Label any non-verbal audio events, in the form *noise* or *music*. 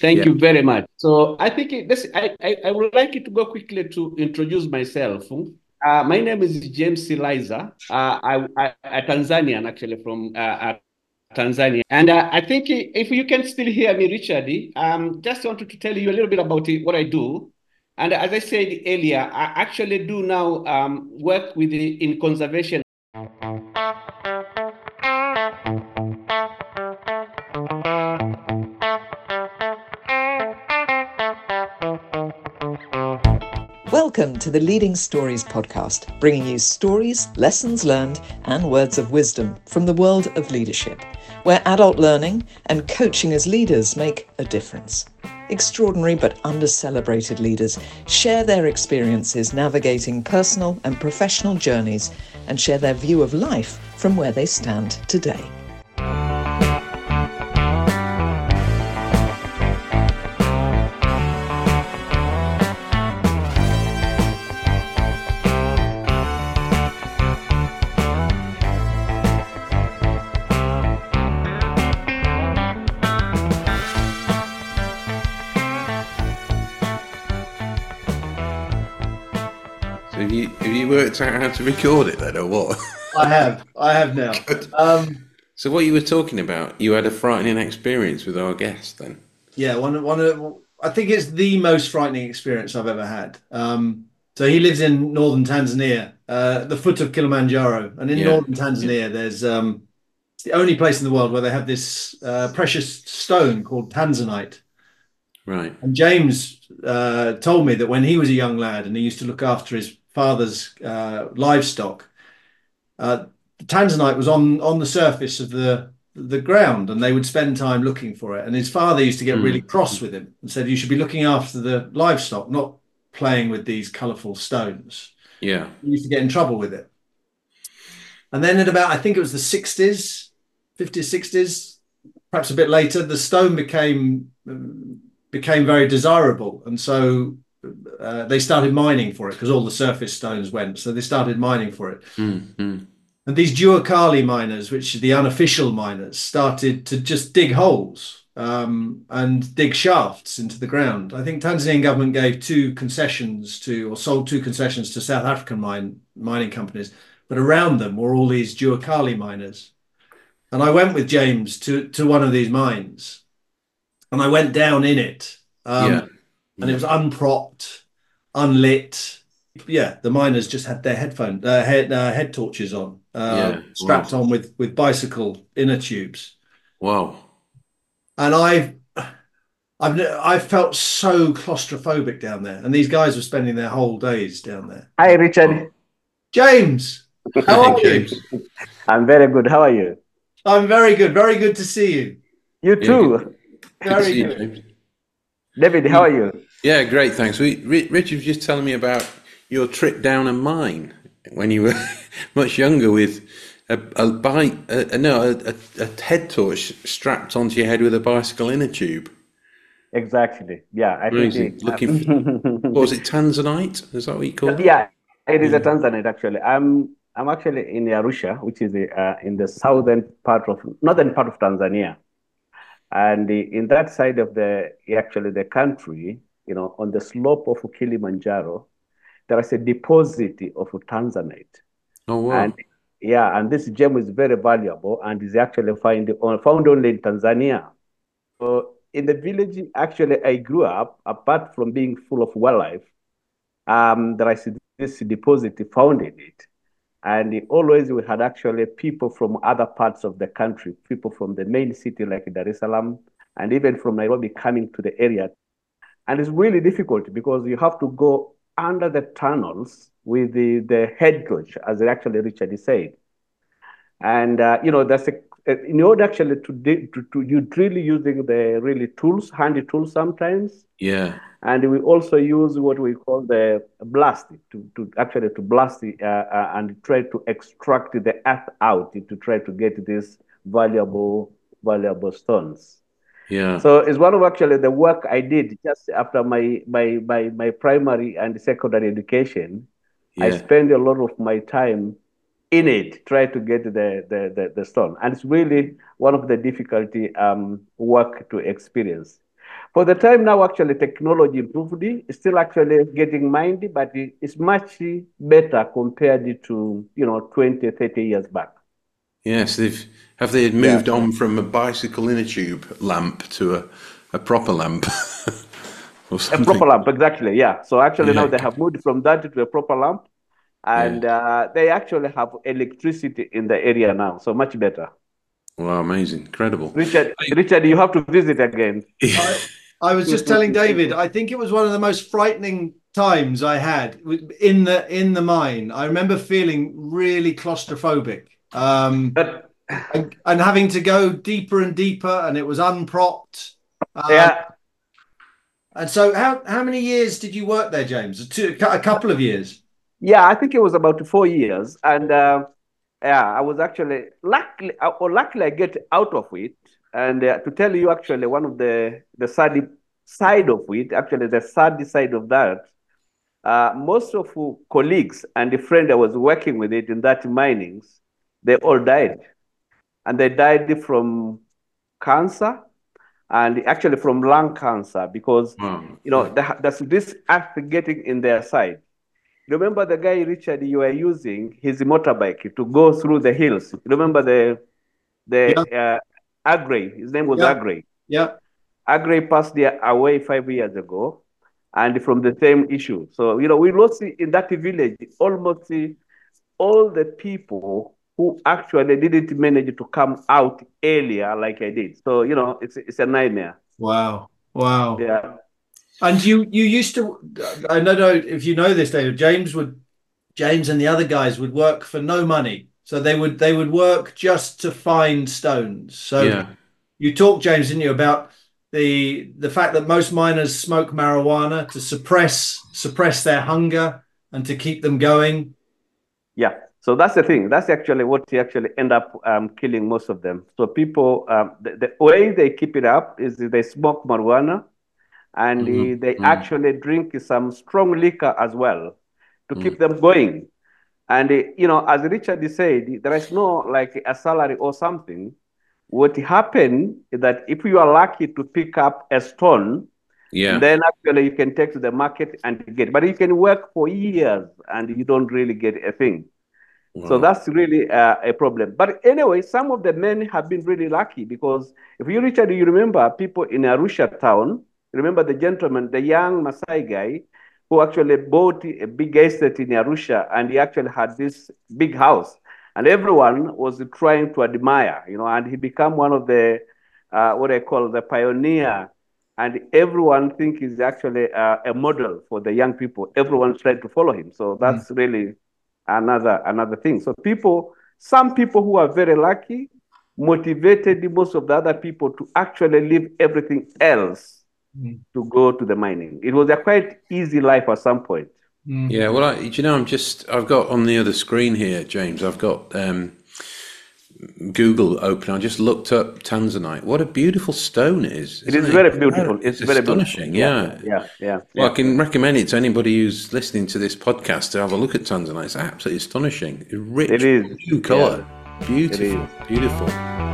Thank Yeah. you very much. So I think it- this, I, I, I would like it to go quickly to introduce myself. Uh, my name is James Laizer. Uh, I, I, a Tanzanian actually from uh, uh, Tanzania. And uh, I think if you can still hear me, Richard, um, just wanted to tell you a little bit about it, what I do. And as I said earlier, I actually do now um, work with the, in conservation Welcome to the Leading Stories podcast, bringing you stories, lessons learned, and words of wisdom from the world of leadership, where adult learning and coaching as leaders make a difference. Extraordinary but under-celebrated leaders share their experiences navigating personal and professional journeys and share their view of life from where they stand today. Worked out how to record it then, or what? I have. I have now. *laughs* Um, so what you were talking about, you had a frightening experience with our guest then. yeah, one one of I think it's the most frightening experience I've ever had. Um, so he lives in northern Tanzania, uh, the foot of Kilimanjaro, and in Yeah. northern Tanzania, there's um, it's the only place in the world where they have this uh, precious stone called tanzanite. Right. And James uh, told me that when he was a young lad and he used to look after his father's uh, livestock, uh, the tanzanite was on on the surface of the the ground, and they would spend time looking for it. And his father used to get really cross with him and said, "You should be looking after the livestock, not playing with these colourful stones." Yeah. He used to get in trouble with it. And then at about, I think it was the 60s, 50s, 60s, perhaps a bit later, the stone became um, became very desirable, and so uh, they started mining for it because all the surface stones went. So they started mining for it, Mm, mm. and these Juakali miners, which are the unofficial miners, started to just dig holes um, and dig shafts into the ground. I think Tanzanian government gave two concessions to, or sold two concessions to South African mine mining companies, but around them were all these Juakali miners. And I went with James to to one of these mines, and I went down in it, um, yeah. and it was unpropped, unlit. Yeah, the miners just had their headphone, uh, head uh, head torches on, uh, Yeah, strapped wow. on with with bicycle inner tubes, Wow. and I've. I've I felt so claustrophobic down there, and these guys were spending their whole days down there. Hi, Richard. James, *laughs* how are Hey, you? I'm very good. How are you? I'm very good, very good to see you. You Yeah, too. Good to Very see you, good. James. David, how are you? Yeah, great, thanks. We, Richard was just telling me about your trip down a mine when you were *laughs* much younger with a, a bike, a, no, a, a, head torch strapped onto your head with a bicycle inner tube. Exactly. Yeah, I Amazing. think. Looking for, what was it, Tanzanite? Is that what you call it? yeah, it is a Tanzanite actually. I'm I'm actually in Arusha, which is uh, in the southern part of northern part of Tanzania, and in that side of the actually the country, you know, on the slope of Kilimanjaro, there is a deposit of Tanzanite. Oh, wow. And yeah, and this gem is very valuable and is actually find, found only in Tanzania. So in the village, actually, I grew up, apart from being full of wildlife, um, there is this deposit found in it. And always we had actually people from other parts of the country, people from the main city like Dar es Salaam, and even from Nairobi coming to the area. And it's really difficult because you have to go under the tunnels with the, the head coach, as actually Richard said. And, uh, you know, that's a, in order actually to, di- to, to, you really using the really tools, handy tools sometimes. Yeah. And we also use what we call the blast to, to actually to blast it, uh, uh, and try to extract the earth out to try to get these valuable, valuable stones. Yeah. So it's one of actually the work I did just after my my my, my primary and secondary education. yeah. I spend a lot of my time in it, try to get the, the, the, the stone. And it's really one of the difficulty um, work to experience. For the time now, actually, technology improved. It's still actually getting mined, but it's much better compared to, you know, 20, 30 years back. Yes, they've have they moved yeah. on from a bicycle in a tube lamp to a, a proper lamp? *laughs* a proper lamp, exactly. Yeah. So actually yeah. now they have moved from that to a proper lamp, and yeah. uh, they actually have electricity in the area now, so much better. Wow, amazing, incredible. Richard, Richard, you have to visit again. I, I was just telling David, I think it was one of the most frightening times I had in the in the mine. I remember feeling really claustrophobic. Um, *laughs* but, and, and, having to go deeper and deeper, and it was unpropped. Um, yeah. And so, how how many years did you work there, James? Two, a couple of years. Yeah, I think it was about four years, and uh, yeah, I was actually luckily, uh, or luckily, I get out of it. And uh, to tell you, actually, one of the the sad side of it, actually, the sad side of that, uh, most of colleagues and the friend I was working with it in that minings, they all died, and they died from cancer and actually from lung cancer because mm. you know there's this act getting in their side. Remember the guy Richard you were using his motorbike to go through the hills. Remember the the yeah. uh, Agre. His name was yeah. Agre. Yeah. Agre passed away five years ago, and from the same issue. So you know we lost in that village almost all the people who actually didn't manage to come out earlier like I did. So you know, it's it's a nightmare. Wow, wow. Yeah. And you you used to I don't know if you know this, David. James would James and the other guys would work for no money. So they would they would work just to find stones. So yeah. you talked, James, didn't you, about the the fact that most miners smoke marijuana to suppress suppress their hunger and to keep them going. Yeah. So that's the thing. That's actually what you actually end up um, killing most of them. So people, um, the, the, way they keep it up is they smoke marijuana, and mm-hmm. they mm-hmm. actually drink some strong liquor as well to mm keep them going. And you know, as Richard said, there is no like a salary or something. What happened is that if you are lucky to pick up a stone, yeah. then actually you can take to the market and get. But you can work for years and you don't really get a thing. So that's really uh, a problem. But anyway, some of the men have been really lucky because if you, Richard, you remember people in Arusha town, remember the gentleman, the young Masai guy who actually bought a big estate in Arusha and he actually had this big house and everyone was trying to admire, you know, and he became one of the, uh, what I call the pioneer and everyone think he's actually uh, a model for the young people. Everyone's trying to follow him. So that's mm. really another another thing. So people, some people who are very lucky, motivated most of the other people to actually leave everything else mm. to go to the mining. It was a quite easy life at some point. Mm. Yeah, well, I, you know, I'm just I've got on the other screen here, James. I've got um, Google open. I just looked up tanzanite. What a beautiful stone it is! It is it? very beautiful. It's, it's very astonishing. Beautiful. Yeah. yeah, yeah, Well, I can recommend it to anybody who's listening to this podcast to have a look at tanzanite. It's absolutely astonishing. Rich, it is blue color, yeah. beautiful, beautiful.